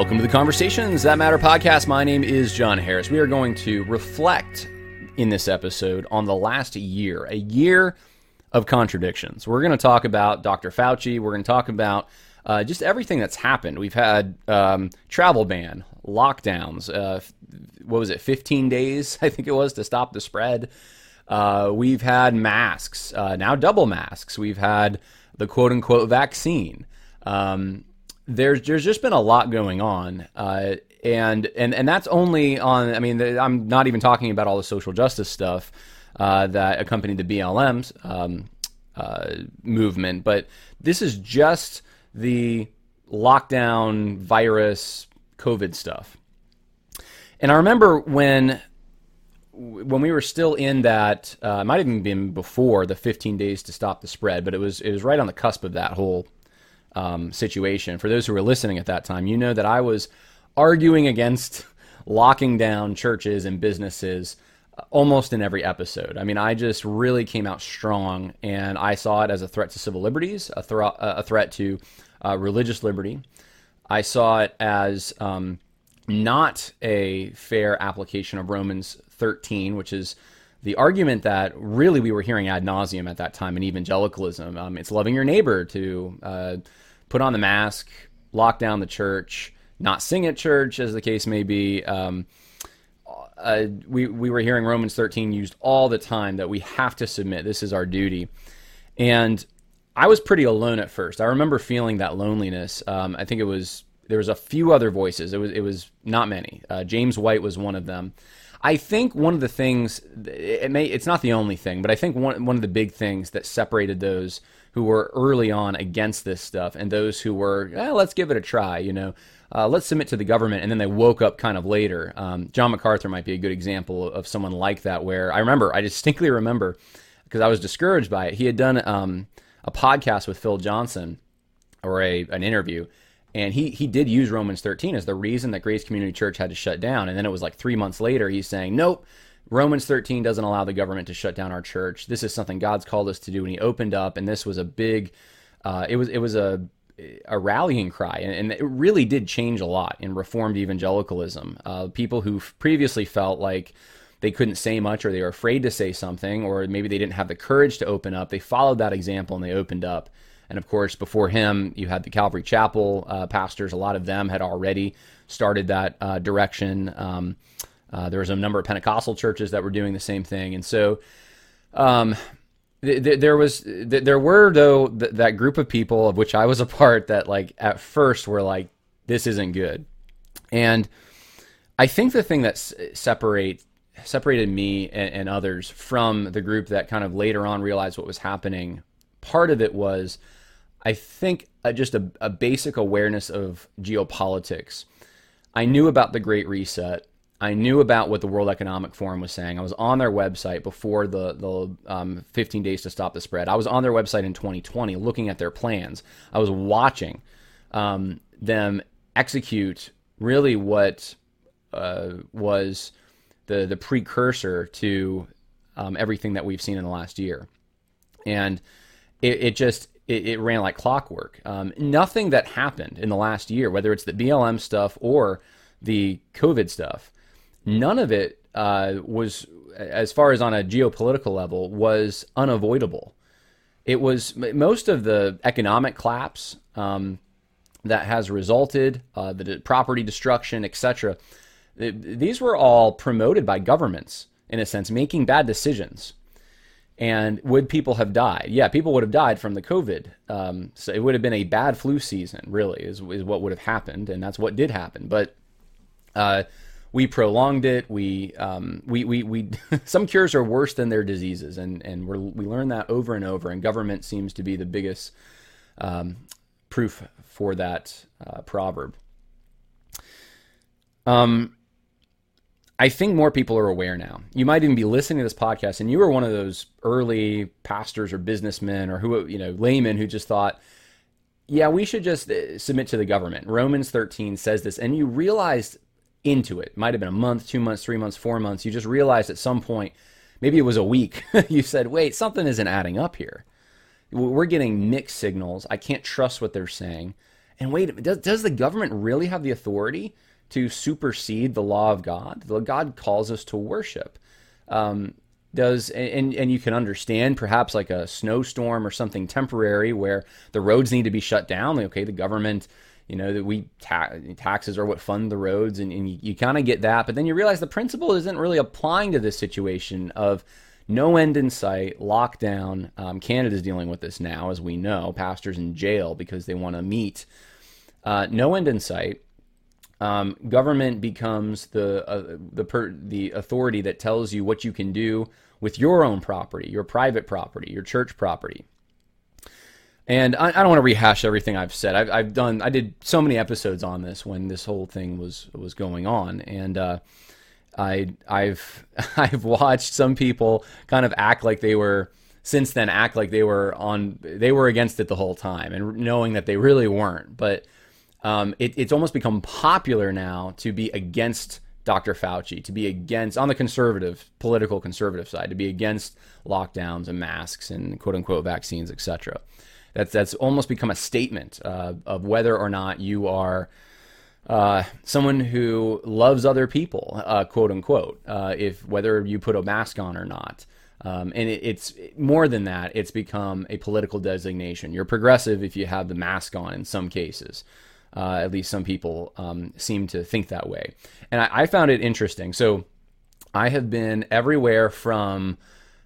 Welcome to the Conversations That Matter podcast. My name is John Harris. We are going to reflect in this episode on the last year, a year of contradictions. We're going to talk about Dr. Fauci. We're going to talk about uh, just everything that's happened. We've had um, travel ban, lockdowns. Uh, what was it? 15 days, I think it was, to stop the spread. Uh, we've had masks, uh, now double masks. We've had the quote unquote vaccine. Um, there's there's just been a lot going on, uh, and and and that's only on. I mean, I'm not even talking about all the social justice stuff uh, that accompanied the BLM's um, uh, movement, but this is just the lockdown virus COVID stuff. And I remember when when we were still in that, uh, might have even been before the 15 days to stop the spread, but it was it was right on the cusp of that whole um, situation. For those who were listening at that time, you know that I was arguing against locking down churches and businesses uh, almost in every episode. I mean, I just really came out strong, and I saw it as a threat to civil liberties, a, thre- a threat to uh, religious liberty. I saw it as um, not a fair application of Romans 13, which is the argument that really we were hearing ad nauseum at that time in evangelicalism. Um, it's loving your neighbor to uh, put on the mask, lock down the church, not sing at church, as the case may be. Um, uh, we, we were hearing Romans 13 used all the time that we have to submit. This is our duty. And I was pretty alone at first. I remember feeling that loneliness. Um, I think it was there was a few other voices. It was it was not many. Uh, James White was one of them. I think one of the things it may it's not the only thing, but I think one one of the big things that separated those who were early on against this stuff and those who were eh, let's give it a try, you know, uh, let's submit to the government, and then they woke up kind of later. Um, John MacArthur might be a good example of someone like that. Where I remember, I distinctly remember because I was discouraged by it. He had done um, a podcast with Phil Johnson or a an interview and he he did use Romans 13 as the reason that Grace Community Church had to shut down. And then it was like three months later, he's saying, nope, Romans 13 doesn't allow the government to shut down our church. This is something God's called us to do. And he opened up, and this was a big, uh, it was it was a a rallying cry, and, and, it really did change a lot in Reformed evangelicalism. Uh, people who previously felt like they couldn't say much, or they were afraid to say something, or maybe they didn't have the courage to open up, they followed that example and they opened up. And of course, before him, you had the Calvary Chapel uh, pastors. A lot of them had already started that uh, direction. Um, uh, there was a number of Pentecostal churches that were doing the same thing, and so um, th- th- there was th- there were though th- that group of people of which I was a part that like at first were like this isn't good, and I think the thing that s- separate separated me and, and others from the group that kind of later on realized what was happening. Part of it was I think uh, just a, a basic awareness of geopolitics. I knew about the Great Reset. I knew about what the World Economic Forum was saying. I was on their website before the the um, 15 days to stop the spread. I was on their website in 2020, looking at their plans. I was watching um, them execute really what uh, was the the precursor to um, everything that we've seen in the last year, and it, it just it, it ran like clockwork. Um, nothing that happened in the last year, whether it's the BLM stuff or the COVID stuff, none of it uh, was, as far as on a geopolitical level, was unavoidable. It was most of the economic collapse um, that has resulted, uh, the property destruction, etc. These were all promoted by governments, in a sense, making bad decisions and would people have died? Yeah, people would have died from the COVID. Um, so it would have been a bad flu season, really, is, is what would have happened. And that's what did happen. But uh, we prolonged it. We, um, we, we, we some cures are worse than their diseases. And, and we we learn that over and over. And government seems to be the biggest um, proof for that uh, proverb. Um, I think more people are aware now. You might even be listening to this podcast and you were one of those early pastors or businessmen or who, you know, laymen who just thought, yeah, we should just uh, submit to the government. Romans 13 says this. And you realized into it, might have been a month, two months, three months, four months. You just realized at some point, maybe it was a week, you said, wait, something isn't adding up here. We're getting mixed signals. I can't trust what they're saying. And wait, does, does the government really have the authority to supersede the law of God? God calls us to worship. Um, does and and you can understand perhaps like a snowstorm or something temporary where the roads need to be shut down. Okay, the government, you know, that we ta- taxes are what fund the roads, and, and you, you kind of get that. But then you realize the principle isn't really applying to this situation of no end in sight, lockdown. Um, Canada's dealing with this now, as we know. Pastors in jail because they want to meet. Uh, no end in sight um, government becomes the uh, the per, the authority that tells you what you can do with your own property, your private property, your church property. And I, I don't want to rehash everything I've said. I've, I've, done. I did so many episodes on this when this whole thing was was going on, and uh, I I've I've watched some people kind of act like they were since then act like they were on they were against it the whole time, and knowing that they really weren't, but um, it, it's almost become popular now to be against Dr. Fauci, to be against, on the conservative, political conservative side, to be against lockdowns and masks and quote unquote vaccines, etc. That's, that's almost become a statement uh, of whether or not you are uh, someone who loves other people, uh, quote unquote, uh, if whether you put a mask on or not. Um, and it, it's more than that, it's become a political designation. You're progressive if you have the mask on in some cases. Uh, at least some people um, seem to think that way. And I, I, found it interesting. So I have been everywhere from,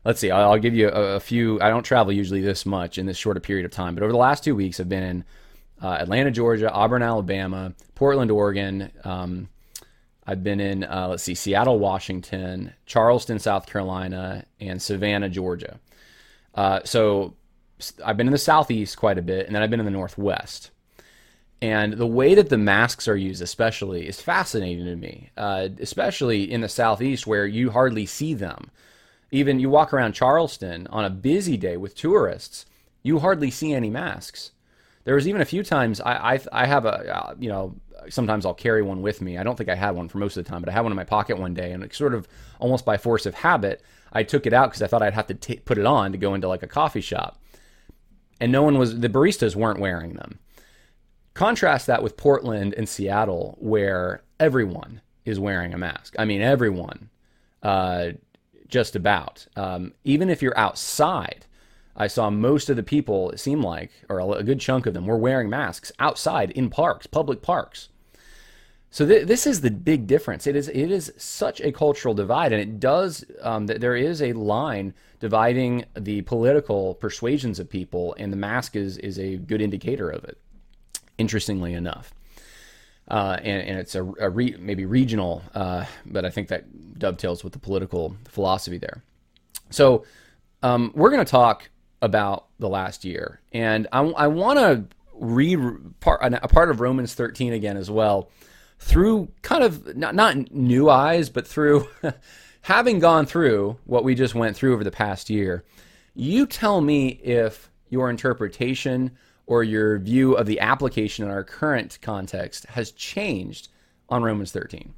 let's see, I'll, I'll give you a, a, few. I don't travel usually this much in this short a period of time, but over the last two weeks, I've been in uh, Atlanta, Georgia, Auburn, Alabama, Portland, Oregon. Um, I've been in, uh, let's see, Seattle, Washington, Charleston, South Carolina, and Savannah, Georgia. Uh, so I've been in the Southeast quite a bit, and then I've been in the Northwest. And the way that the masks are used, especially, is fascinating to me, uh, especially in the Southeast where you hardly see them. Even you walk around Charleston on a busy day with tourists, you hardly see any masks. There was even a few times I, I, I have a, uh, you know, sometimes I'll carry one with me. I don't think I had one for most of the time, but I had one in my pocket one day, and sort of almost by force of habit, I took it out because I thought I'd have to t- put it on to go into like a coffee shop. And no one was, the baristas weren't wearing them. Contrast that with Portland and Seattle, where everyone is wearing a mask. I mean, everyone, uh, just about. Um, even if you're outside, I saw most of the people, it seemed like, or a good chunk of them, were wearing masks outside in parks, public parks. So th- this is the big difference. It is it is such a cultural divide, and it does um, that there is a line dividing the political persuasions of people, and the mask is is a good indicator of it interestingly enough. Uh, and, and, it's a, a re, maybe regional, uh, but I think that dovetails with the political philosophy there. So um, we're going to talk about the last year, and I, I want to read part, a part of Romans 13 again as well, through kind of not, not new eyes, but through having gone through what we just went through over the past year. You tell me if your interpretation or your view of the application in our current context has changed on Romans 13.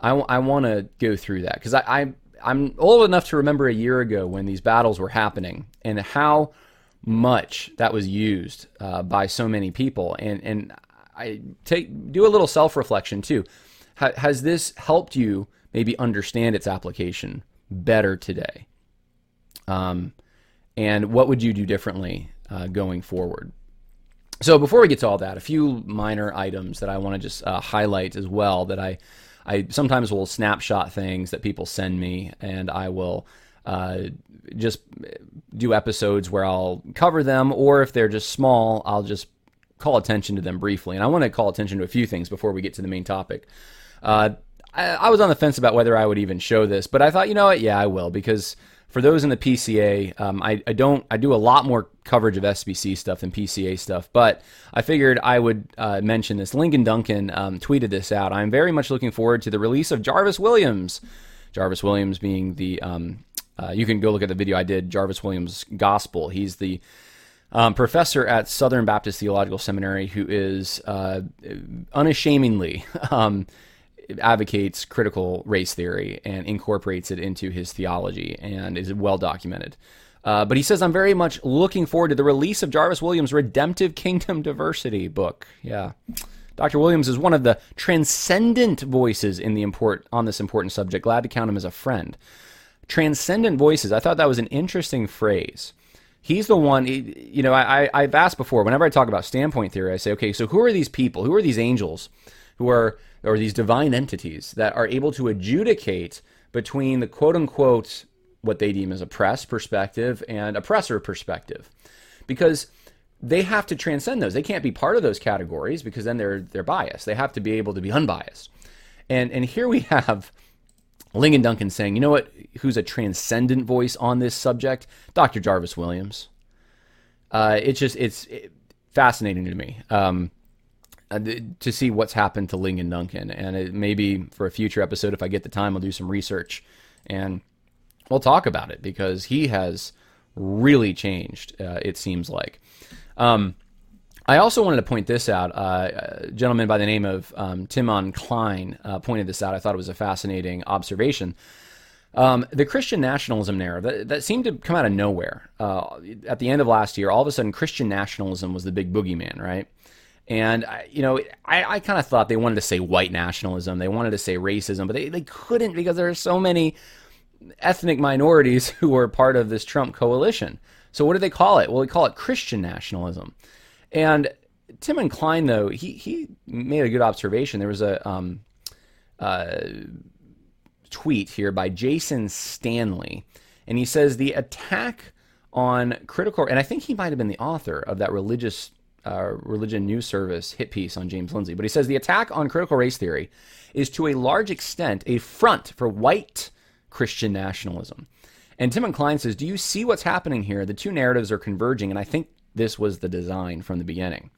I, want to go through that because I, I, I'm old enough to remember a year ago when these battles were happening and how much that was used uh, by so many people. And, and I take do a little self reflection too. Ha- has this helped you maybe understand its application better today? Um, and what would you do differently uh, going forward? So before we get to all that, a few minor items that I want to just uh, highlight as well that I I sometimes will snapshot things that people send me, and I will uh, just do episodes where I'll cover them, or if they're just small, I'll just call attention to them briefly. And I want to call attention to a few things before we get to the main topic. Uh, I, I was on the fence about whether I would even show this, but I thought, you know what, yeah, I will because for those in the PCA, um, I, I, don't I do a lot more coverage of SBC stuff than PCA stuff, but I figured I would uh, mention this. Ligon Duncan um, tweeted this out. I'm very much looking forward to the release of Jarvis Williams. Jarvis Williams being the um, uh, you can go look at the video I did. Jarvis Williams Gospel. He's the um, professor at Southern Baptist Theological Seminary who is uh, unashamedly um, advocates critical race theory and incorporates it into his theology and is well documented. Uh, but he says, I'm very much looking forward to the release of Jarvis Williams' Redemptive Kingdom Diversity book. Yeah. Dr. Williams is one of the transcendent voices in the import on this important subject. Glad to count him as a friend. Transcendent voices. I thought that was an interesting phrase. He's the one, you know, I, I've asked before, whenever I talk about standpoint theory, I say, okay, so who are these people? Who are these angels who are, or these divine entities that are able to adjudicate between the quote unquote what they deem as oppressed perspective and oppressor perspective because they have to transcend those. They can't be part of those categories because then they're they're biased. They have to be able to be unbiased. And and here we have Ligon Duncan saying, you know what? Who's a transcendent voice on this subject? Dr. Jarvis Williams. Uh, it's just it's fascinating to me um, to see what's happened to Ligon Duncan, and it, maybe for a future episode, if I get the time, I'll do some research and we'll talk about it because he has really changed. Uh, it seems like. Um, I also wanted to point this out. Uh, a gentleman by the name of um, Timon Cline uh, pointed this out. I thought it was a fascinating observation. Um, the Christian nationalism narrative that, that, seemed to come out of nowhere. Uh, at the end of last year, all of a sudden, Christian nationalism was the big boogeyman, right? And you know, I, I kind of thought they wanted to say white nationalism, they wanted to say racism, but they, they couldn't because there are so many ethnic minorities who were part of this Trump coalition. So what do they call it? Well, they call it Christian nationalism. And Timon Cline, though, he he made a good observation. There was a um, uh, tweet here by Jason Stanley, and he says the attack on critical, and I think he might have been the author of that religious uh, religion news service hit piece on James Lindsay. But he says the attack on critical race theory is to a large extent a front for white Christian nationalism. And Timon Cline says, Do you see what's happening here? The two narratives are converging, and I think this was the design from the beginning.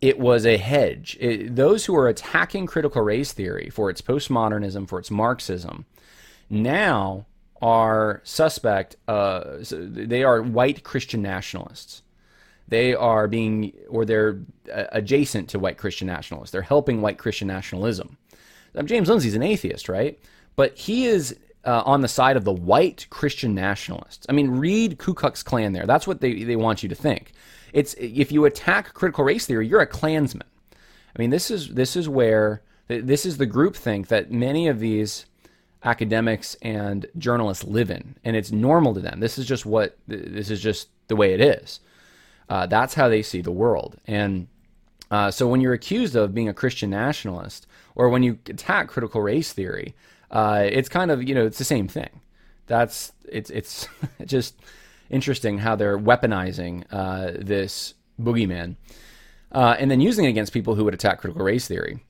It was a hedge. It, those who are attacking critical race theory for its postmodernism, for its Marxism, now are suspect. Uh, they are white Christian nationalists. They are being, or they're uh, adjacent to white Christian nationalists. They're helping white Christian nationalism. James Lindsay's an atheist, right? But he is uh, on the side of the white Christian nationalists. I mean, read Ku Klux Klan there. That's what they, they want you to think. It's if you attack critical race theory, you're a Klansman. I mean, this is this is where this is the group think that many of these academics and journalists live in, and it's normal to them. This is just what this is just the way it is. Uh, that's how they see the world, and uh, so when you're accused of being a Christian nationalist, or when you attack critical race theory, uh, it's kind of you know it's the same thing. That's it's it's just interesting how they're weaponizing uh, this boogeyman uh, and then using it against people who would attack critical race theory.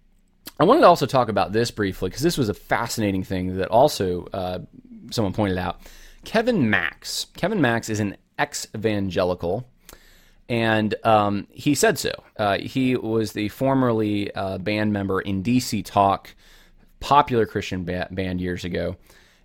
I wanted to also talk about this briefly because this was a fascinating thing that also uh, someone pointed out. Kevin Max. Kevin Max is an ex evangelical, and um, he said so. Uh, he was the formerly uh, band member in DC Talk popular Christian ba- band years ago.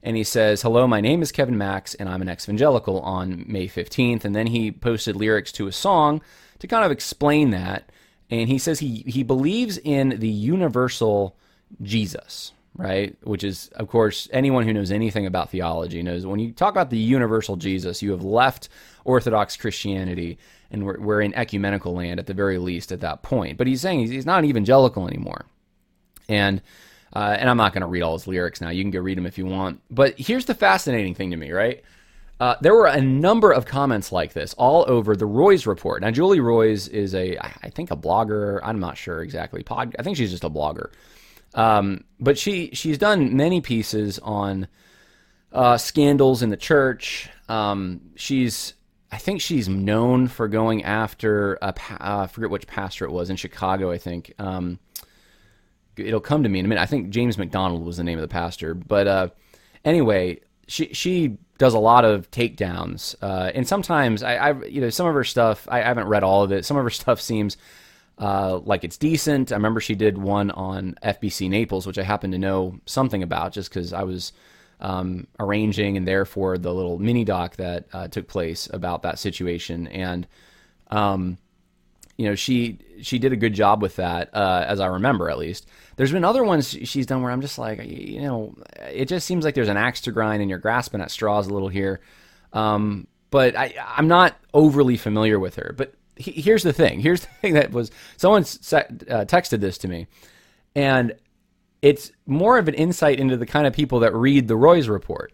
And he says, Hello, my name is Kevin Max, and I'm an evangelical on May 15th. And then he posted lyrics to a song to kind of explain that. And he says he, he believes in the universal Jesus, right? Which is, of course, anyone who knows anything about theology knows when you talk about the universal Jesus, you have left Orthodox Christianity and we're, we're in ecumenical land at the very least at that point. But he's saying he's, not evangelical anymore. And uh, and I'm not going to read all his lyrics now. You can go read them if you want. But here's the fascinating thing to me, right? Uh, there were a number of comments like this all over the Roys report. Now, Julie Roys is a, I think, a blogger. I'm not sure exactly. Pod, I think she's just a blogger. Um, but she she's done many pieces on uh, scandals in the church. Um, she's I think she's known for going after a, uh, I forget which pastor it was in Chicago. I think. Um, it'll come to me in a minute. I think James MacDonald was the name of the pastor, but uh, anyway, she she does a lot of takedowns, uh, and sometimes I, I, you know some of her stuff I, I, haven't read all of it. Some of her stuff seems uh, like it's decent. I remember she did one on FBC Naples, which I happen to know something about just because I was um, arranging and therefore the little mini doc that uh, took place about that situation and. Um, you know she she did a good job with that uh, as I remember at least. There's been other ones she's done where I'm just like you know it just seems like there's an axe to grind and you're grasping at straws a little here. Um, but I, I'm not overly familiar with her. But he, here's the thing. Here's the thing that was someone set, uh, texted this to me, and it's more of an insight into the kind of people that read the Roys report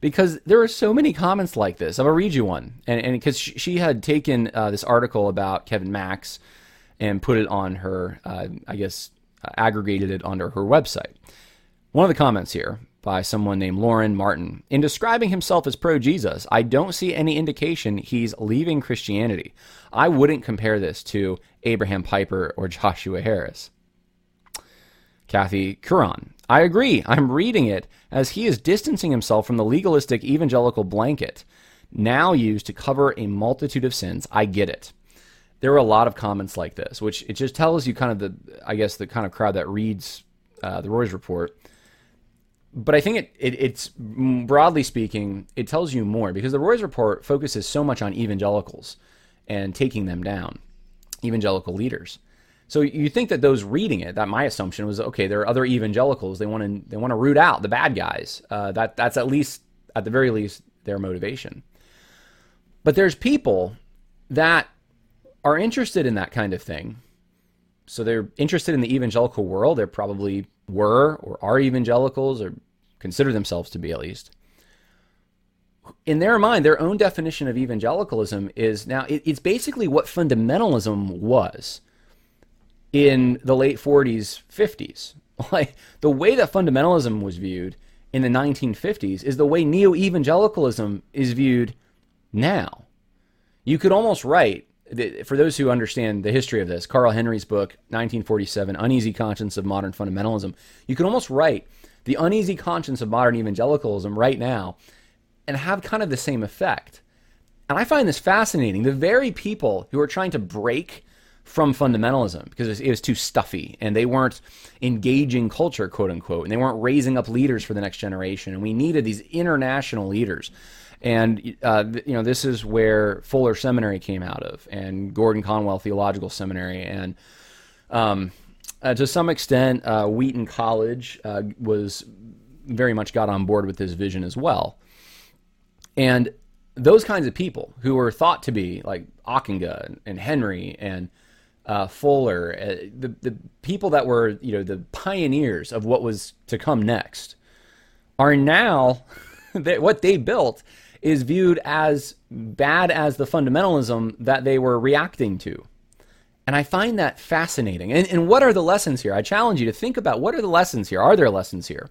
because there are so many comments like this. I'm gonna read you one, and because she, had taken uh, this article about Kevin Max and put it on her, uh, I guess, uh, aggregated it onto her website. One of the comments here by someone named Lauren Martin. In describing himself as pro Jesus, I don't see any indication he's leaving Christianity. I wouldn't compare this to Abraham Piper or Joshua Harris. Kathy Curran. I agree. I'm reading it as he is distancing himself from the legalistic evangelical blanket now used to cover a multitude of sins. I get it. There were a lot of comments like this, which it just tells you kind of the, I guess, the kind of crowd that reads uh, the Roys report but I think it, it, it's broadly speaking, it tells you more because the Roys report focuses so much on evangelicals and taking them down, evangelical leaders. So you think that those reading it, that my assumption was okay. There are other evangelicals. They want to they want to root out the bad guys. Uh, that that's at least at the very least their motivation. But there's people that are interested in that kind of thing. So they're interested in the evangelical world. They're probably were or are evangelicals or consider themselves to be at least. In their mind, their own definition of evangelicalism is now it, it's basically what fundamentalism was in the late 40s, 50s. Like the way that fundamentalism was viewed in the 1950s is the way neo evangelicalism is viewed now. You could almost write for those who understand the history of this, Carl Henry's book, 1947, Uneasy Conscience of Modern Fundamentalism, you could almost write the uneasy conscience of modern evangelicalism right now and have kind of the same effect. And I find this fascinating. The very people who are trying to break from fundamentalism because it was too stuffy and they weren't engaging culture, quote unquote, and they weren't raising up leaders for the next generation. And we needed these international leaders and uh, you know, this is where Fuller Seminary came out of, and Gordon Conwell Theological Seminary, and um, uh, to some extent, uh, Wheaton College uh, was very much got on board with this vision as well. And those kinds of people who were thought to be like Ockenga and Henry and uh, Fuller, uh, the the people that were you know the pioneers of what was to come next, are now that what they built is viewed as bad as the fundamentalism that they were reacting to. And I find that fascinating. And, and what are the lessons here? I challenge you to think about what are the lessons here? Are there lessons here?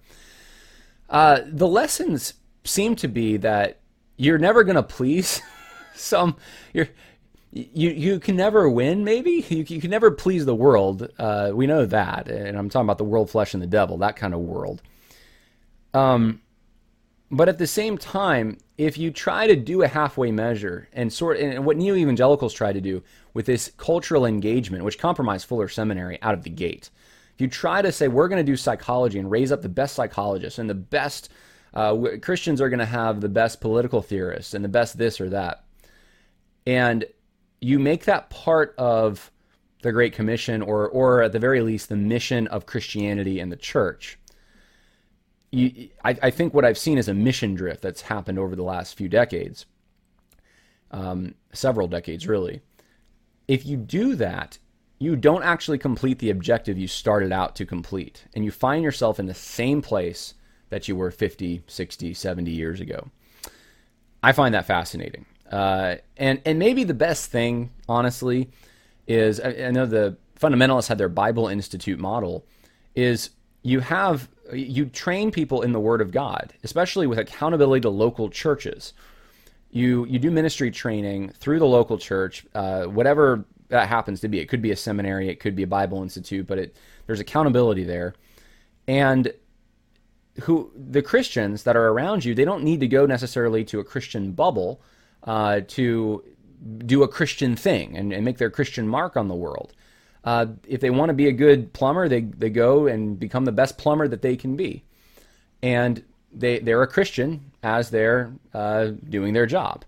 Uh, the lessons seem to be that you're never going to please some. You're, you you can never win. Maybe you, you can never please the world. Uh, we know that, and I'm talking about the world, flesh, and the devil. That kind of world. Um, but at the same time, if you try to do a halfway measure and sort and what neo evangelicals try to do with this cultural engagement, which compromised Fuller Seminary out of the gate, if you try to say we're going to do psychology and raise up the best psychologists and the best uh, Christians are going to have the best political theorists and the best this or that, and you make that part of the Great Commission or or at the very least the mission of Christianity and the church you, I, I, think what I've seen is a mission drift that's happened over the last few decades, um, several decades really. If you do that, you don't actually complete the objective you started out to complete, and you find yourself in the same place that you were 50, 60, 70 years ago. I find that fascinating. Uh, and, and maybe the best thing, honestly, is I, I know the fundamentalists had their Bible Institute model, is you have you train people in the Word of God, especially with accountability to local churches. You you do ministry training through the local church, uh, whatever that happens to be. It could be a seminary, it could be a Bible institute, but it there's accountability there, and who the Christians that are around you, they don't need to go necessarily to a Christian bubble uh, to do a Christian thing and, and make their Christian mark on the world. Uh, if they want to be a good plumber, they, they go and become the best plumber that they can be. And they, they're a Christian as they're uh, doing their job.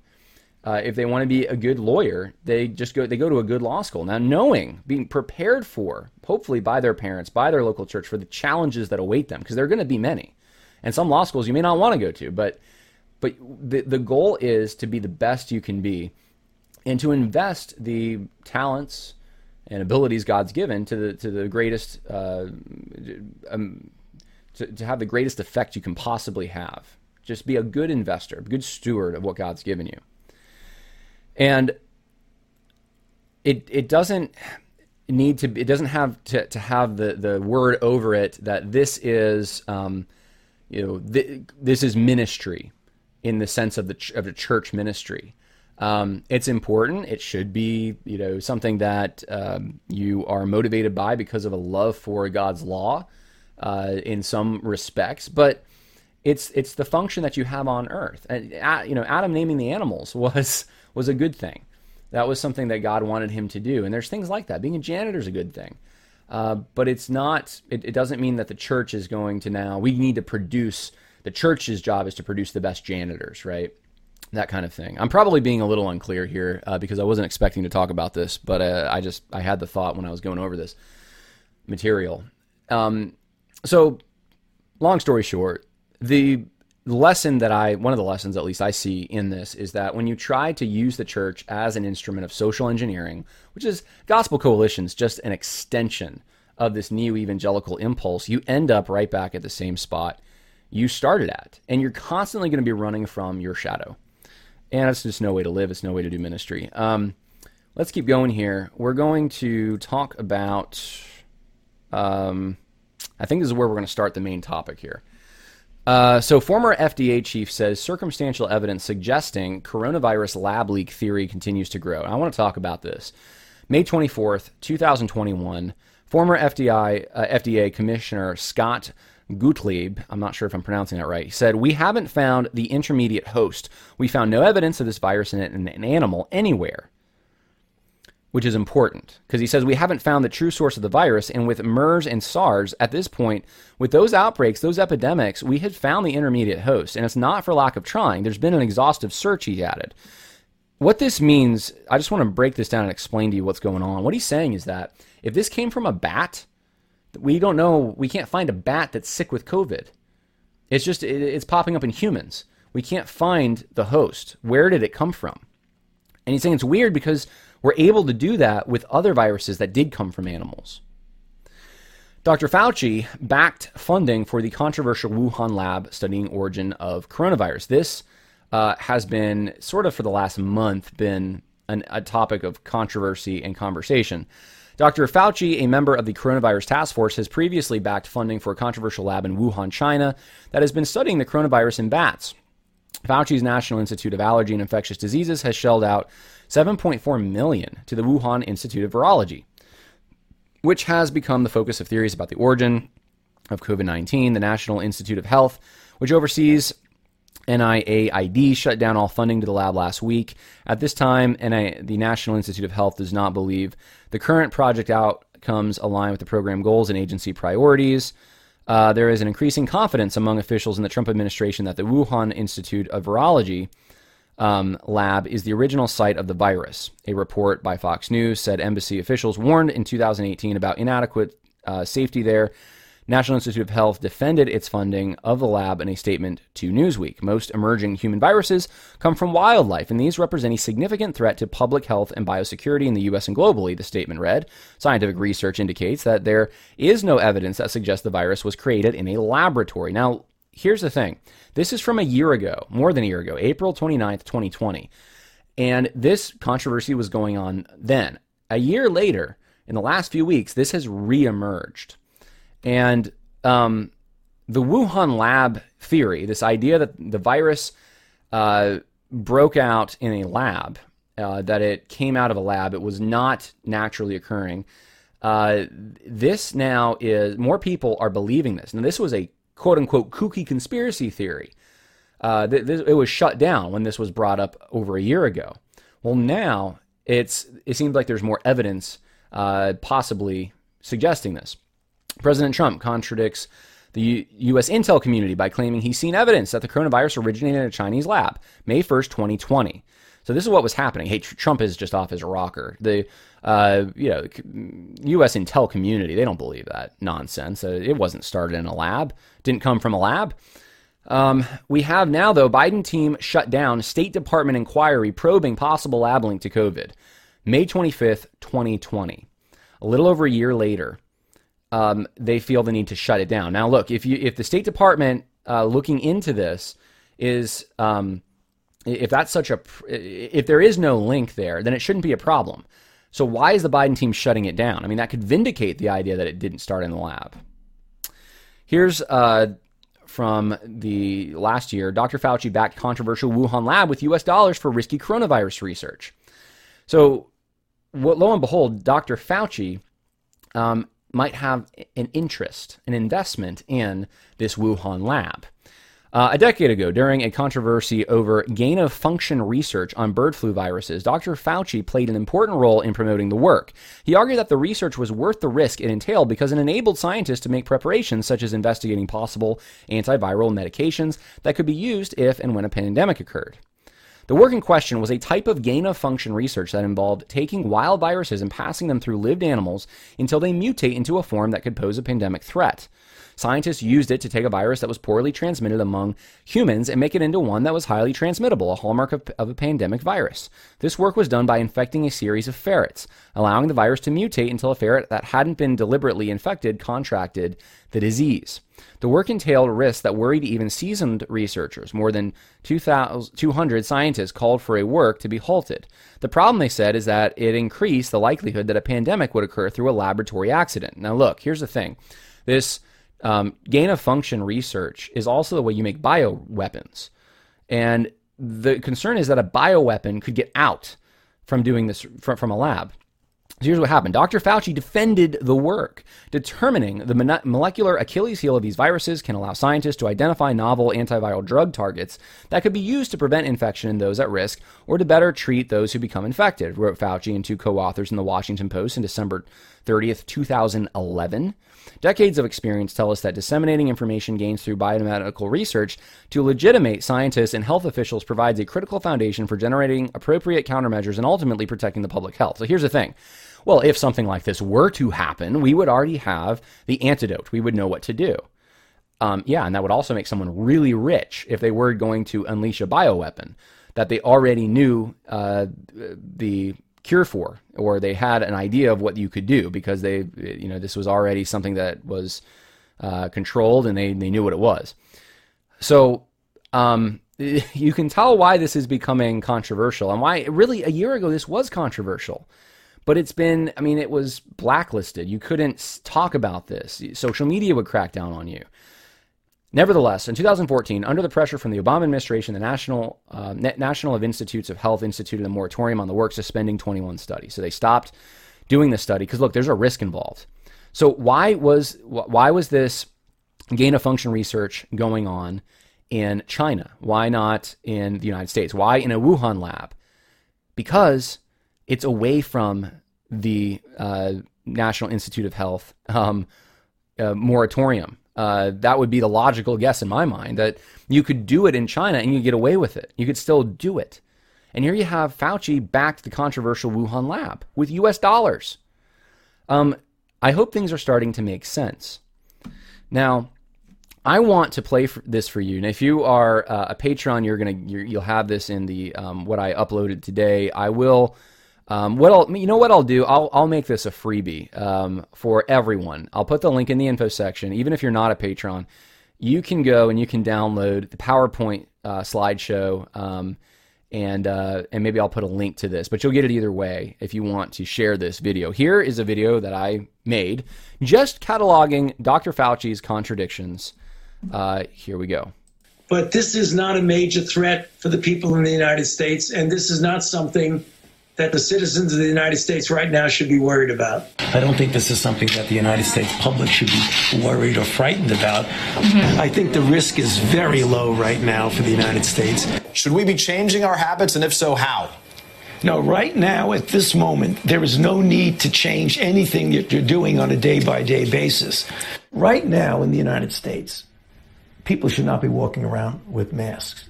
Uh, if they want to be a good lawyer, they just go they go to a good law school. Now, knowing, being prepared for, hopefully by their parents, by their local church, for the challenges that await them, because there are going to be many. And some law schools you may not want to go to, but but the the goal is to be the best you can be, and to invest the talents and abilities God's given to the to the greatest uh, um, to, to have the greatest effect you can possibly have. Just be a good investor, a good steward of what God's given you. And it it doesn't need to it doesn't have to, to have the, the word over it that this is um, you know th- this is ministry in the sense of the ch- of the church ministry. Um, it's important. It should be, you know, something that um, you are motivated by because of a love for God's law, uh, in some respects. But it's it's the function that you have on earth. And uh, you know, Adam naming the animals was was a good thing. That was something that God wanted him to do. And there's things like that. Being a janitor is a good thing. Uh, but it's not. It, it doesn't mean that the church is going to now. We need to produce. The church's job is to produce the best janitors, right? That kind of thing. I'm probably being a little unclear here uh, because I wasn't expecting to talk about this, but uh, I just I had the thought when I was going over this material. Um, so, long story short, the lesson that I, one of the lessons at least I see in this is that when you try to use the church as an instrument of social engineering, which is Gospel Coalition's just an extension of this neo evangelical impulse, you end up right back at the same spot you started at. And you're constantly going to be running from your shadow. And it's just no way to live, it's no way to do ministry. Um, let's keep going here. We're going to talk about, um, I think this is where we're going to start the main topic here. Uh, so, former FDA chief says circumstantial evidence suggesting coronavirus lab leak theory continues to grow. I want to talk about this. May 24th, 2021, former FDI, uh, FDA Commissioner Scott Gottlieb, I'm not sure if I'm pronouncing that right, said, We haven't found the intermediate host. We found no evidence of this virus in an animal anywhere which is important because he says we haven't found the true source of the virus. And with MERS and SARS, at this point, with those outbreaks, those epidemics, we had found the intermediate host. And it's not for lack of trying. There's been an exhaustive search, he added. What this means, I just want to break this down and explain to you what's going on. What he's saying is that if this came from a bat, we don't know, we can't find a bat that's sick with COVID. It's just, it's popping up in humans. We can't find the host. Where did it come from? And he's saying it's weird because we're able to do that with other viruses that did come from animals. Dr. Fauci backed funding for the controversial Wuhan lab studying origin of coronavirus. This uh, has been sort of for the last month been an, a topic of controversy and conversation. Dr. Fauci, a member of the coronavirus task force, has previously backed funding for a controversial lab in Wuhan, China, that has been studying the coronavirus in bats. Fauci's National Institute of Allergy and Infectious Diseases has shelled out 7.4 million to the Wuhan Institute of Virology, which has become the focus of theories about the origin of COVID-19. The National Institute of Health, which oversees NIAID shut down all funding to the lab last week. At this time, NI, the National Institute of Health does not believe the current project outcomes align with the program goals and agency priorities. Uh, there is an increasing confidence among officials in the Trump administration that the Wuhan Institute of Virology um, lab is the original site of the virus. A report by Fox News said embassy officials warned in 2018 about inadequate uh, safety there National Institute of Health defended its funding of the lab in a statement to Newsweek. Most emerging human viruses come from wildlife, and these represent a significant threat to public health and biosecurity in the U.S. and globally, the statement read. Scientific research indicates that there is no evidence that suggests the virus was created in a laboratory. Now, here's the thing this is from a year ago, more than a year ago, April 29th, 2020. And this controversy was going on then. A year later, in the last few weeks, this has reemerged. And um, the Wuhan lab theory, this idea that the virus uh, broke out in a lab, uh, that it came out of a lab, it was not naturally occurring. Uh, this now is more people are believing this. Now, this was a quote unquote kooky conspiracy theory. Uh, th- th- it was shut down when this was brought up over a year ago. Well, now it's it seems like there's more evidence, uh, possibly suggesting this. President Trump contradicts the U- U.S. intel community by claiming he's seen evidence that the coronavirus originated in a Chinese lab, May 1st, 2020. So this is what was happening. Hey, Trump is just off his rocker. The uh, you know U.S. intel community they don't believe that nonsense. Uh, it wasn't started in a lab. Didn't come from a lab. Um, we have now, though, Biden team shut down State Department inquiry probing possible lab link to COVID. May 25th, 2020. A little over a year later, um, they feel the need to shut it down. Now, look, if you if the State Department uh, looking into this is um, if that's such a if there is no link there, then it shouldn't be a problem. So why is the Biden team shutting it down? I mean, that could vindicate the idea that it didn't start in the lab. Here's uh, from the last year Dr. Fauci backed controversial Wuhan lab with US dollars for risky coronavirus research. So, lo and behold, Dr. Fauci um, might have an interest, an investment in this Wuhan lab. Uh, a decade ago, during a controversy over gain of function research on bird flu viruses, Dr. Fauci played an important role in promoting the work. He argued that the research was worth the risk it entailed because it enabled scientists to make preparations such as investigating possible antiviral medications that could be used if and when a pandemic occurred. The work in question was a type of gain of function research that involved taking wild viruses and passing them through lived animals until they mutate into a form that could pose a pandemic threat. Scientists used it to take a virus that was poorly transmitted among humans and make it into one that was highly transmittable, a hallmark of, of, a pandemic virus. This work was done by infecting a series of ferrets, allowing the virus to mutate until a ferret that hadn't been deliberately infected contracted the disease. The work entailed risks that worried even seasoned researchers. More than 200 scientists called for a work to be halted. The problem, they said, is that it increased the likelihood that a pandemic would occur through a laboratory accident. Now, look, here's the thing. This um, gain of function research is also the way you make bioweapons. And the concern is that a bioweapon could get out from doing this from, from a lab. So here's what happened. Dr. Fauci defended the work. Determining the molecular Achilles heel of these viruses can allow scientists to identify novel antiviral drug targets that could be used to prevent infection in those at risk or to better treat those who become infected, wrote Fauci and two co authors in the Washington Post in December 30th, 2011. Decades of experience tell us that disseminating information gains through biomedical research to legitimate scientists and health officials provides a critical foundation for generating appropriate countermeasures and ultimately protecting the public health. So here's the thing. Well, if something like this were to happen, we would already have the antidote. We would know what to do. Um, yeah, and that would also make someone really rich if they were going to unleash a bioweapon that they already knew uh, the cure for, or they had an idea of what you could do because they, you know, this was already something that was uh, controlled and they, they knew what it was. So um, you can tell why this is becoming controversial and why really a year ago this was controversial. But it's been, I mean, it was blacklisted. You couldn't talk about this. Social media would crack down on you. Nevertheless, in 2014, under the pressure from the Obama administration, the National uh, National of Institutes of Health instituted a moratorium on the work, suspending 21 studies. So they stopped doing the study because look, there's a risk involved. So why was why was this gain of function research going on in China? Why not in the United States? Why in a Wuhan lab? Because it's away from the uh, National Institute of Health um, uh, moratorium uh, that would be the logical guess in my mind that you could do it in China and you get away with it. You could still do it. And here you have Fauci backed the controversial Wuhan lab with US dollars. Um, I hope things are starting to make sense. Now, I want to play for this for you. And if you are uh, a patron, you're gonna you will have this in the um, what I uploaded today. I will um, what I'll, you know what I'll do? I'll, I'll make this a freebie um, for everyone. I'll put the link in the info section. Even if you're not a patron, you can go and you can download the PowerPoint uh, slideshow, um, and uh, and maybe I'll put a link to this. But you'll get it either way if you want to share this video. Here is a video that I made, just cataloging Dr. Fauci's contradictions. Uh, here we go. But this is not a major threat for the people in the United States, and this is not something that the citizens of the United States right now should be worried about. I don't think this is something that the United States public should be worried or frightened about. Mm-hmm. I think the risk is very low right now for the United States. Should we be changing our habits, and if so, how? No, right now, at this moment, there is no need to change anything that you're doing on a day by day basis. Right now in the United States, people should not be walking around with masks.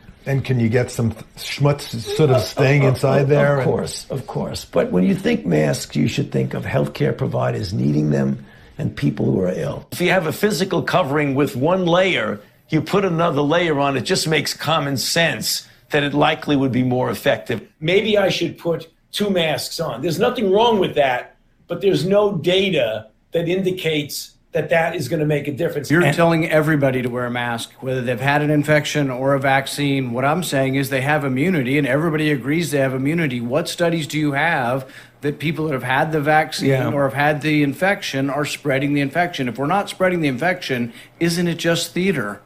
And can you get some schmutz sort of staying inside there? Of course, of course. But when you think masks, you should think of healthcare providers needing them and people who are ill. If you have a physical covering with one layer, you put another layer on, it just makes common sense that it likely would be more effective. Maybe I should put two masks on. There's nothing wrong with that, but there's no data that indicates that that is going to make a difference. You're and telling everybody to wear a mask, whether they've had an infection or a vaccine. What I'm saying is they have immunity, and everybody agrees they have immunity. What studies do you have that people that have had the vaccine yeah. or have had the infection are spreading the infection? If we're not spreading the infection, isn't it just theater?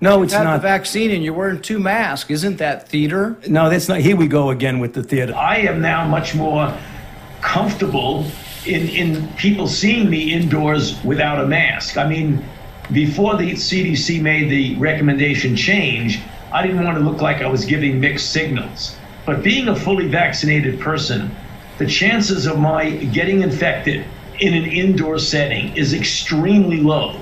No, it's not. the vaccine and you're wearing two masks. Isn't that theater? No, that's not. Here we go again with the theater. I am now much more comfortable in, in people seeing me indoors without a mask. I mean, before the CDC made the recommendation change, I didn't want to look like I was giving mixed signals. But being a fully vaccinated person, the chances of my getting infected in an indoor setting is extremely low.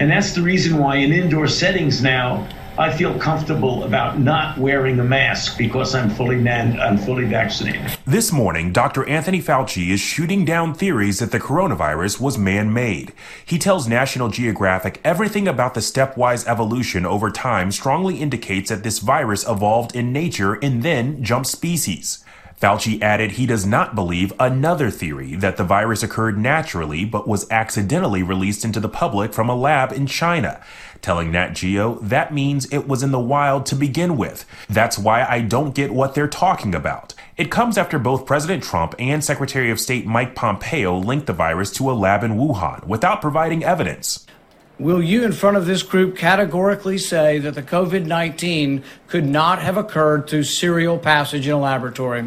And that's the reason why in indoor settings now, I feel comfortable about not wearing a mask because I'm fully man, I'm fully vaccinated. This morning, Dr. Anthony Fauci is shooting down theories that the coronavirus was man-made. He tells National Geographic everything about the stepwise evolution over time strongly indicates that this virus evolved in nature and then jumped species. Fauci added he does not believe another theory that the virus occurred naturally but was accidentally released into the public from a lab in China. Telling Nat Geo that means it was in the wild to begin with. That's why I don't get what they're talking about. It comes after both President Trump and Secretary of State Mike Pompeo linked the virus to a lab in Wuhan without providing evidence. Will you, in front of this group, categorically say that the COVID 19 could not have occurred through serial passage in a laboratory?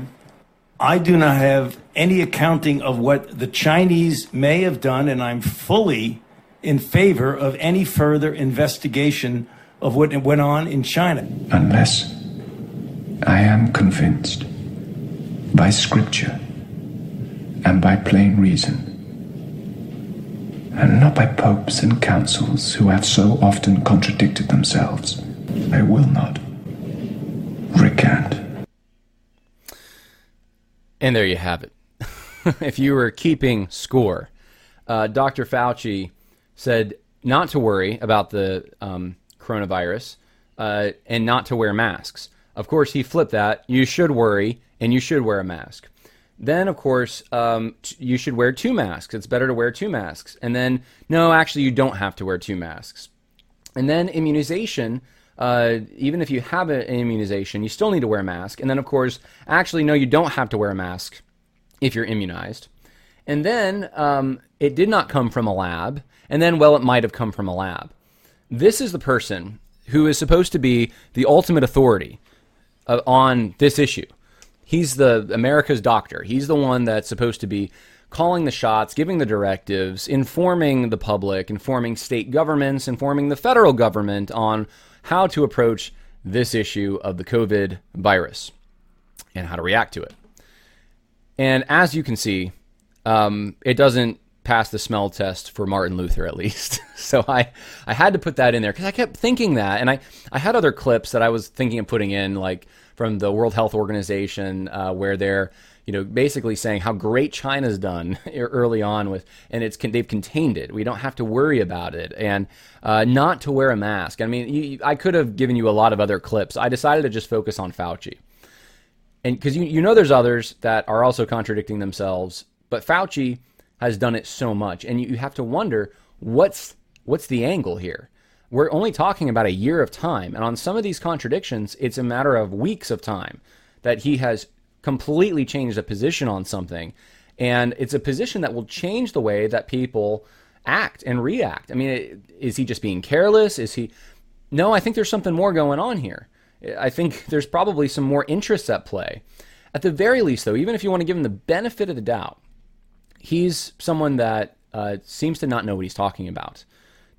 I do not have any accounting of what the Chinese may have done, and I'm fully in favor of any further investigation of what went on in China. Unless I am convinced by scripture and by plain reason, and not by popes and councils who have so often contradicted themselves, I will not recant. And there you have it. if you were keeping score, uh, Dr. Fauci said not to worry about the um, coronavirus uh, and not to wear masks. Of course, he flipped that. You should worry and you should wear a mask. Then, of course, um, t- you should wear two masks. It's better to wear two masks. And then, no, actually, you don't have to wear two masks. And then, immunization uh, even if you have an immunization, you still need to wear a mask. And then, of course, actually, no, you don't have to wear a mask if you're immunized. And then um, it did not come from a lab. And then, well, it might have come from a lab. This is the person who is supposed to be the ultimate authority uh, on this issue. He's the America's doctor. He's the one that's supposed to be calling the shots, giving the directives, informing the public, informing state governments, informing the federal government on how to approach this issue of the COVID virus and how to react to it. And as you can see, um, it doesn't pass the smell test for Martin Luther, at least. so I, I had to put that in there because I kept thinking that. And I, I had other clips that I was thinking of putting in, like from the World Health Organization, uh, where they're you know, basically saying how great China's done early on with, and it's they've contained it. We don't have to worry about it, and uh, not to wear a mask. I mean, you, I could have given you a lot of other clips. I decided to just focus on Fauci, and because you you know there's others that are also contradicting themselves, but Fauci has done it so much, and you, you have to wonder what's what's the angle here. We're only talking about a year of time, and on some of these contradictions, it's a matter of weeks of time that he has completely changed a position on something. And it's a position that will change the way that people act and react. I mean, is he just being careless? Is he. No, I think there's something more going on here. I think there's probably some more interests at play. At the very least, though, even if you want to give him the benefit of the doubt, he's someone that uh, seems to not know what he's talking about.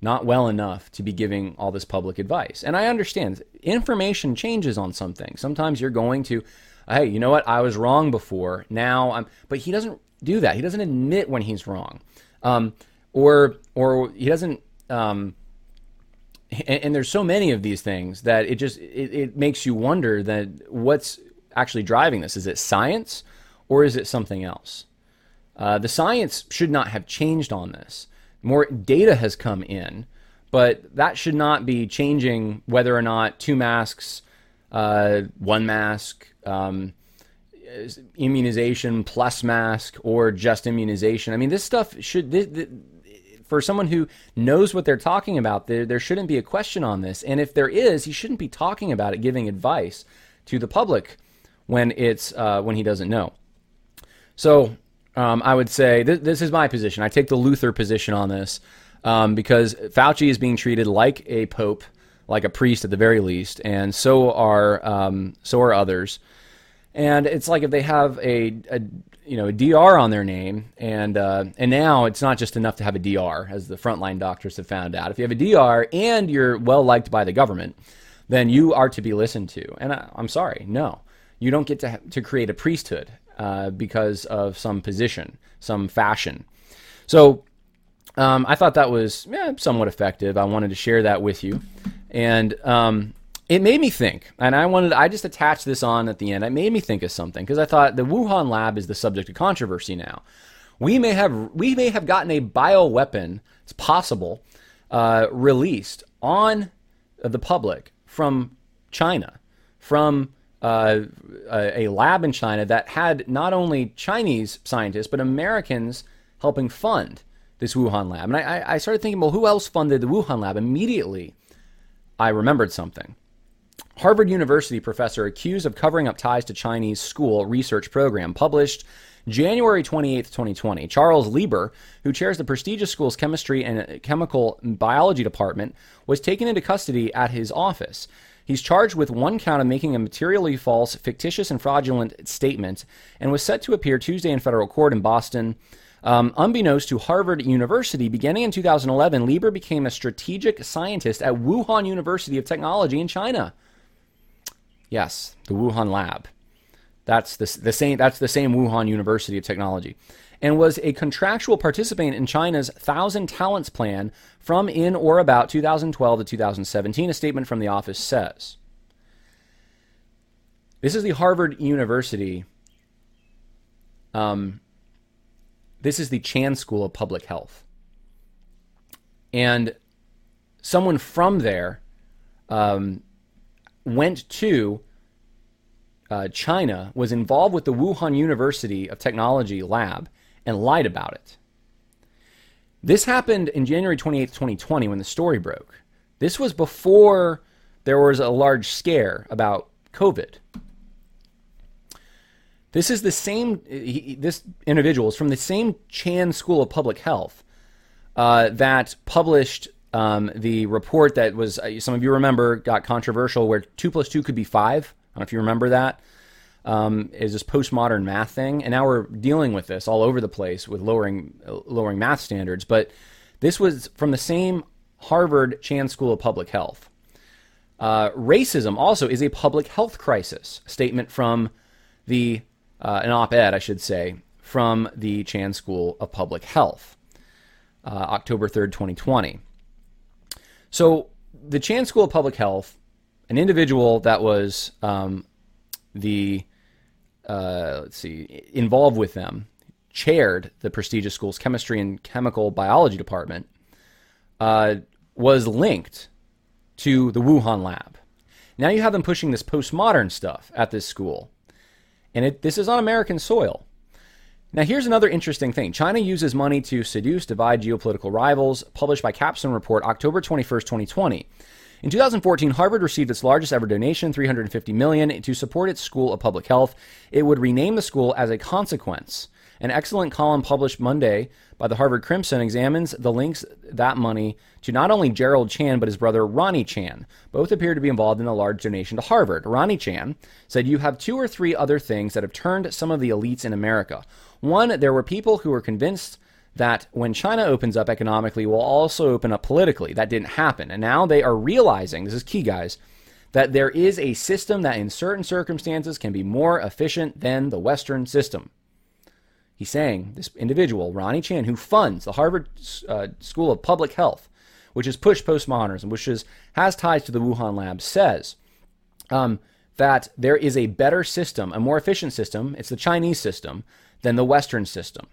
not well enough to be giving all this public advice. And I understand information changes on something. Sometimes you're going to, hey, you know what? I was wrong before. Now I'm, but he doesn't do that. He doesn't admit when he's wrong, um, or or he doesn't. Um, and, and, there's so many of these things that it just it, it makes you wonder that what's actually driving this. Is it science, or is it something else? Uh, the science should not have changed on this. More data has come in, but that should not be changing whether or not two masks, uh, one mask, um, immunization plus mask, or just immunization. I mean, this stuff should. This, this, for someone who knows what they're talking about, there, there shouldn't be a question on this. And if there is, he shouldn't be talking about it, giving advice to the public when it's uh, when he doesn't know. So um, I would say th- this is my position. I take the Luther position on this um, because Fauci is being treated like a pope, like a priest at the very least, and so are um, so are others. And it's like if they have a, a you know a DR on their name, and uh, and now it's not just enough to have a DR, as the frontline doctors have found out. If you have a DR and you're well liked by the government, then you are to be listened to. And I, am sorry, no, you don't get to to create a priesthood uh, because of some position, some fashion. So um, I thought that was yeah, somewhat effective. I wanted to share that with you, and um, it made me think. And I wanted I just attached this on at the end. It made me think of something because I thought the Wuhan lab is the subject of controversy now. We may have we may have gotten a bioweapon. It's possible uh, released on the public from China, from uh, a, lab in China that had not only Chinese scientists but Americans helping fund this Wuhan lab. And I, I started thinking, well, who else funded the Wuhan lab? Immediately, I remembered something. Harvard University professor accused of covering up ties to Chinese school research program published January 28, 2020. Charles Lieber, who chairs the prestigious school's chemistry and chemical biology department, was taken into custody at his office. He's charged with one count of making a materially false, fictitious, and fraudulent statement and was set to appear Tuesday in federal court in Boston. Um, unbeknownst to Harvard University, beginning in 2011, Lieber became a strategic scientist at Wuhan University of Technology in China. Yes, the Wuhan lab. That's the, the same. That's the same Wuhan University of Technology and was a contractual participant in China's Thousand Talents Plan from in or about 2012 to 2017, a statement from the office says. This is the Harvard University. Um, this is the Chan School of Public Health. And someone from there um, went to uh, China, was involved with the Wuhan University of Technology lab, and lied about it. This happened in January 28, 2020, when the story broke. This was before there was a large scare about COVID. This is the same, he, this individual is from the same Chan School of Public Health uh, that published um, the report that was, uh, some of you remember, got controversial, where 2 plus 2 could be 5. I don't know if you remember that um, is this postmodern math thing, and now we're dealing with this all over the place with lowering lowering math standards. But this was from the same Harvard Chan School of Public Health. Uh, racism also is a public health crisis. Statement from the uh, an op-ed, I should say, from the Chan School of Public Health, uh, October third, twenty twenty. So the Chan School of Public Health, an individual that was um, the uh, let's see, involved with them, chaired the prestigious school's chemistry and chemical biology department, uh, was linked to the Wuhan lab. Now you have them pushing this postmodern stuff at this school. And it, this is on American soil. Now, here's another interesting thing China uses money to seduce, divide geopolitical rivals, published by Capstone Report October 21st, 2020. In 2014, Harvard received its largest ever donation, 350 million, to support its School of Public Health. It would rename the school as a consequence. An excellent column published Monday by the Harvard Crimson examines the links that money to not only Gerald Chan but his brother Ronnie Chan. Both appear to be involved in a large donation to Harvard. Ronnie Chan said, "You have two or three other things that have turned some of the elites in America. One, there were people who were convinced that when China opens up economically, will also open up politically. That didn't happen. And now they are realizing this is key, guys that there is a system that in certain circumstances can be more efficient than the Western system. He's saying this individual, Ronnie Chan, who funds the Harvard uh, School of Public Health, which has pushed postmodernism, which is, has ties to the Wuhan lab, says um, that there is a better system, a more efficient system, it's the Chinese system, than the Western system.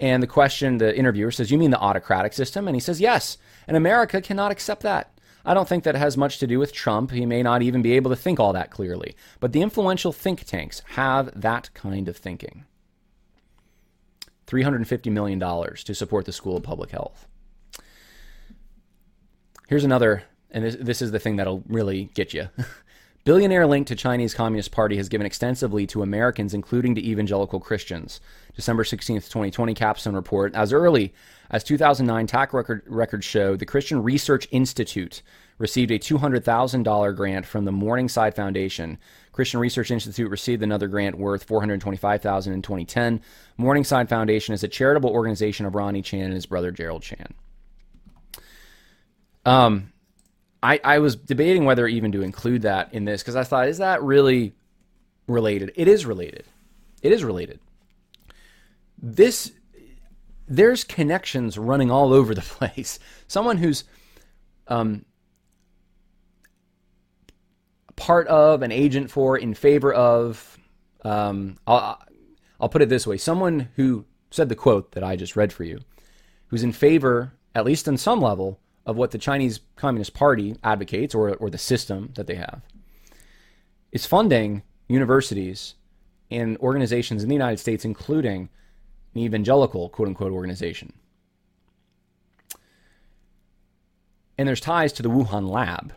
And the question, the interviewer says, You mean the autocratic system? And he says, Yes. And America cannot accept that. I don't think that has much to do with Trump. He may not even be able to think all that clearly. But the influential think tanks have that kind of thinking. $350 million to support the School of Public Health. Here's another, and this, this is the thing that'll really get you. Billionaire link to Chinese Communist Party has given extensively to Americans, including to evangelical Christians. December 16th, 2020, Capstone report. As early as 2009, TAC record, records show the Christian Research Institute received a $200,000 grant from the Morningside Foundation. Christian Research Institute received another grant worth $425,000 in 2010. Morningside Foundation is a charitable organization of Ronnie Chan and his brother Gerald Chan. Um, I, I was debating whether even to include that in this because I thought, is that really related? It is related. It is related. This, there's connections running all over the place. Someone who's um, part of, an agent for, in favor of, um, I'll, I'll put it this way someone who said the quote that I just read for you, who's in favor, at least on some level, of what the Chinese Communist Party advocates or, or the system that they have is funding universities and organizations in the United States, including an evangelical quote unquote organization. And there's ties to the Wuhan lab.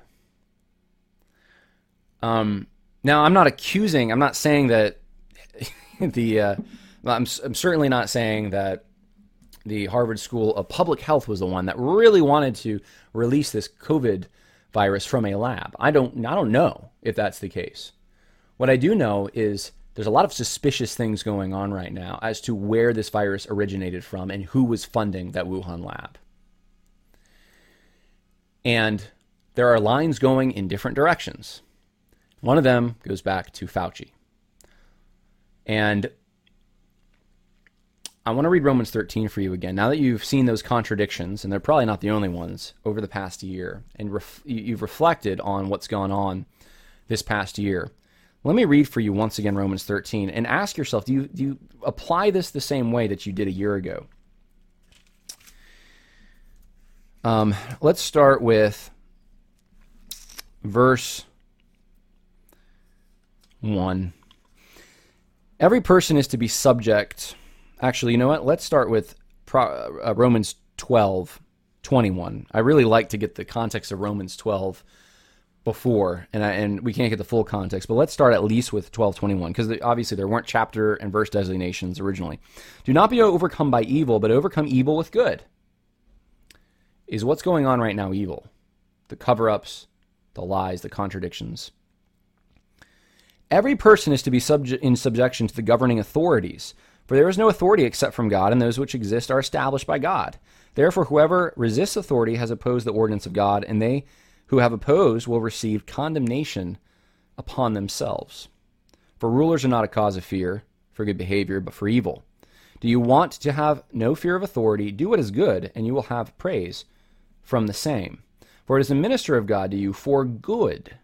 Um, now, I'm not accusing, I'm not saying that the, uh, I'm, I'm certainly not saying that the Harvard School of Public Health was the one that really wanted to release this COVID virus from a lab. I don't I don't know if that's the case. What I do know is there's a lot of suspicious things going on right now as to where this virus originated from and who was funding that Wuhan lab. And there are lines going in different directions. One of them goes back to Fauci. And I want to read Romans 13 for you again. Now that you've seen those contradictions, and they're probably not the only ones over the past year, and ref- you've reflected on what's gone on this past year, let me read for you once again Romans 13 and ask yourself do you, do you apply this the same way that you did a year ago? Um, let's start with verse 1. Every person is to be subject Actually, you know what? Let's start with Pro, uh, Romans 12, 21. I really like to get the context of Romans 12 before, and I, and we can't get the full context, but let's start at least with 1221 because obviously there weren't chapter and verse designations originally. Do not be overcome by evil, but overcome evil with good. Is what's going on right now evil? The cover ups, the lies, the contradictions. Every person is to be subject in subjection to the governing authorities for there is no authority except from God, and those which exist are established by God. Therefore, whoever resists authority has opposed the ordinance of God, and they who have opposed will receive condemnation upon themselves. For rulers are not a cause of fear for good behavior, but for evil. Do you want to have no fear of authority? Do what is good, and you will have praise from the same. For it is a minister of God to you for good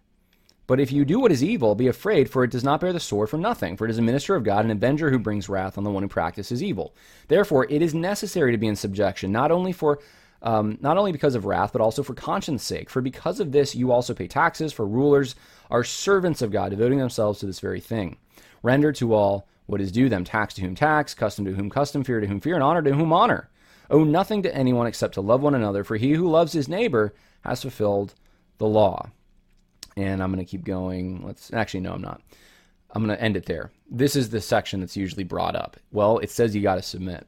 but if you do what is evil, be afraid, for it does not bear the sword for nothing. For it is a minister of God, an avenger who brings wrath on the one who practices evil. Therefore, it is necessary to be in subjection, not only for um, not only because of wrath, but also for conscience sake. For because of this, you also pay taxes. For rulers are servants of God, devoting themselves to this very thing. Render to all what is due them: tax to whom tax, custom to whom custom, fear to whom fear, and honor to whom honor. Owe nothing to anyone except to love one another. For he who loves his neighbor has fulfilled the law and I'm going to keep going. Let's actually, no, I'm not. I'm going to end it there. This is the section that's usually brought up. Well, it says you got to submit.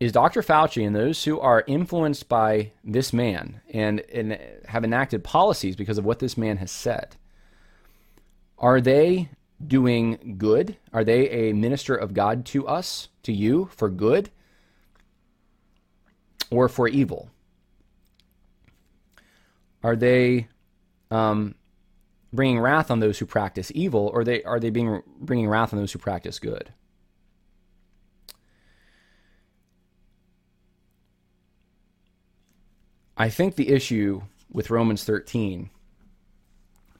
Is Dr. Fauci and those who are influenced by this man and, and have enacted policies because of what this man has said, are they doing good? Are they a minister of God to us, to you, for good? or for evil? Are they um, bringing wrath on those who practice evil, or they are they being bringing wrath on those who practice good? I think the issue with Romans 13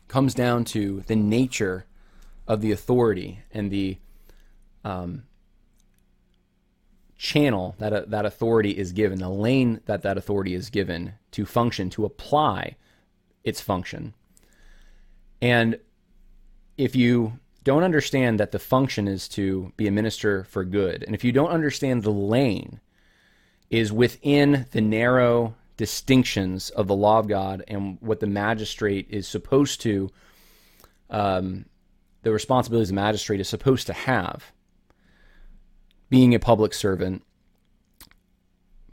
comes down to the nature of the authority and the um, channel that uh, that authority is given, the lane that that authority is given to function, to apply its function. And if you don't understand that the function is to be a minister for good, and if you don't understand the lane is within the narrow distinctions of the law of God and what the magistrate is supposed to, um, the responsibilities the magistrate is supposed to have, being a public servant,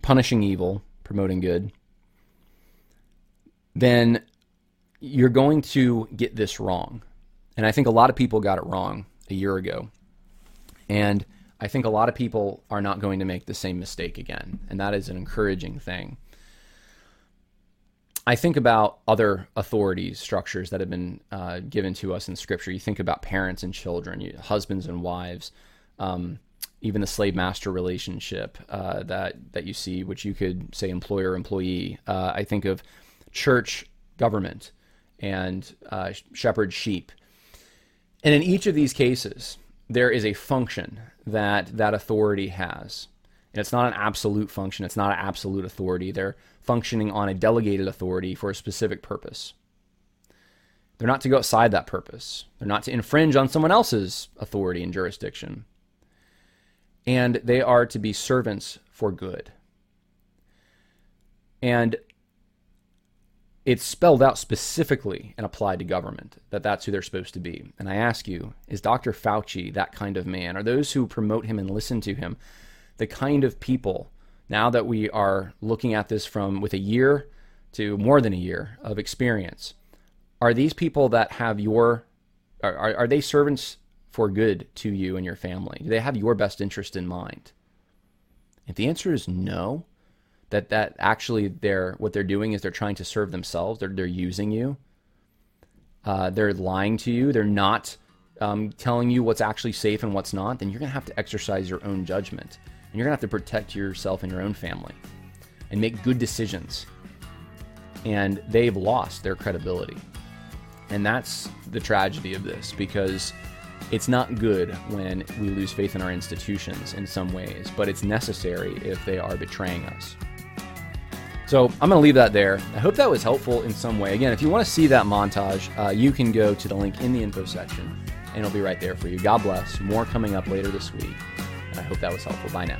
punishing evil, promoting good, then you're going to get this wrong. And I think a lot of people got it wrong a year ago. And I think a lot of people are not going to make the same mistake again. And that is an encouraging thing. I think about other authorities, structures that have been uh, given to us in Scripture. You think about parents and children, you, husbands and wives, um, even the slave master relationship uh, that that you see, which you could say employer employee. Uh, I think of church government and uh, shepherd sheep, and in each of these cases, there is a function that that authority has. And it's not an absolute function, it's not an absolute authority. They're functioning on a delegated authority for a specific purpose. They're not to go outside that purpose, they're not to infringe on someone else's authority and jurisdiction. And they are to be servants for good. And it's spelled out specifically and applied to government that that's who they're supposed to be. And I ask you, is Dr. Fauci that kind of man? Are those who promote him and listen to him the kind of people now that we are looking at this from with a year to more than a year of experience are these people that have your are, are they servants for good to you and your family do they have your best interest in mind if the answer is no that that actually they're what they're doing is they're trying to serve themselves they're, they're using you uh, they're lying to you they're not um, telling you what's actually safe and what's not then you're going to have to exercise your own judgment and you're going to have to protect yourself and your own family and make good decisions. And they've lost their credibility. And that's the tragedy of this because it's not good when we lose faith in our institutions in some ways, but it's necessary if they are betraying us. So I'm going to leave that there. I hope that was helpful in some way. Again, if you want to see that montage, uh, you can go to the link in the info section and it'll be right there for you. God bless. More coming up later this week. I hope that was helpful. Bye now.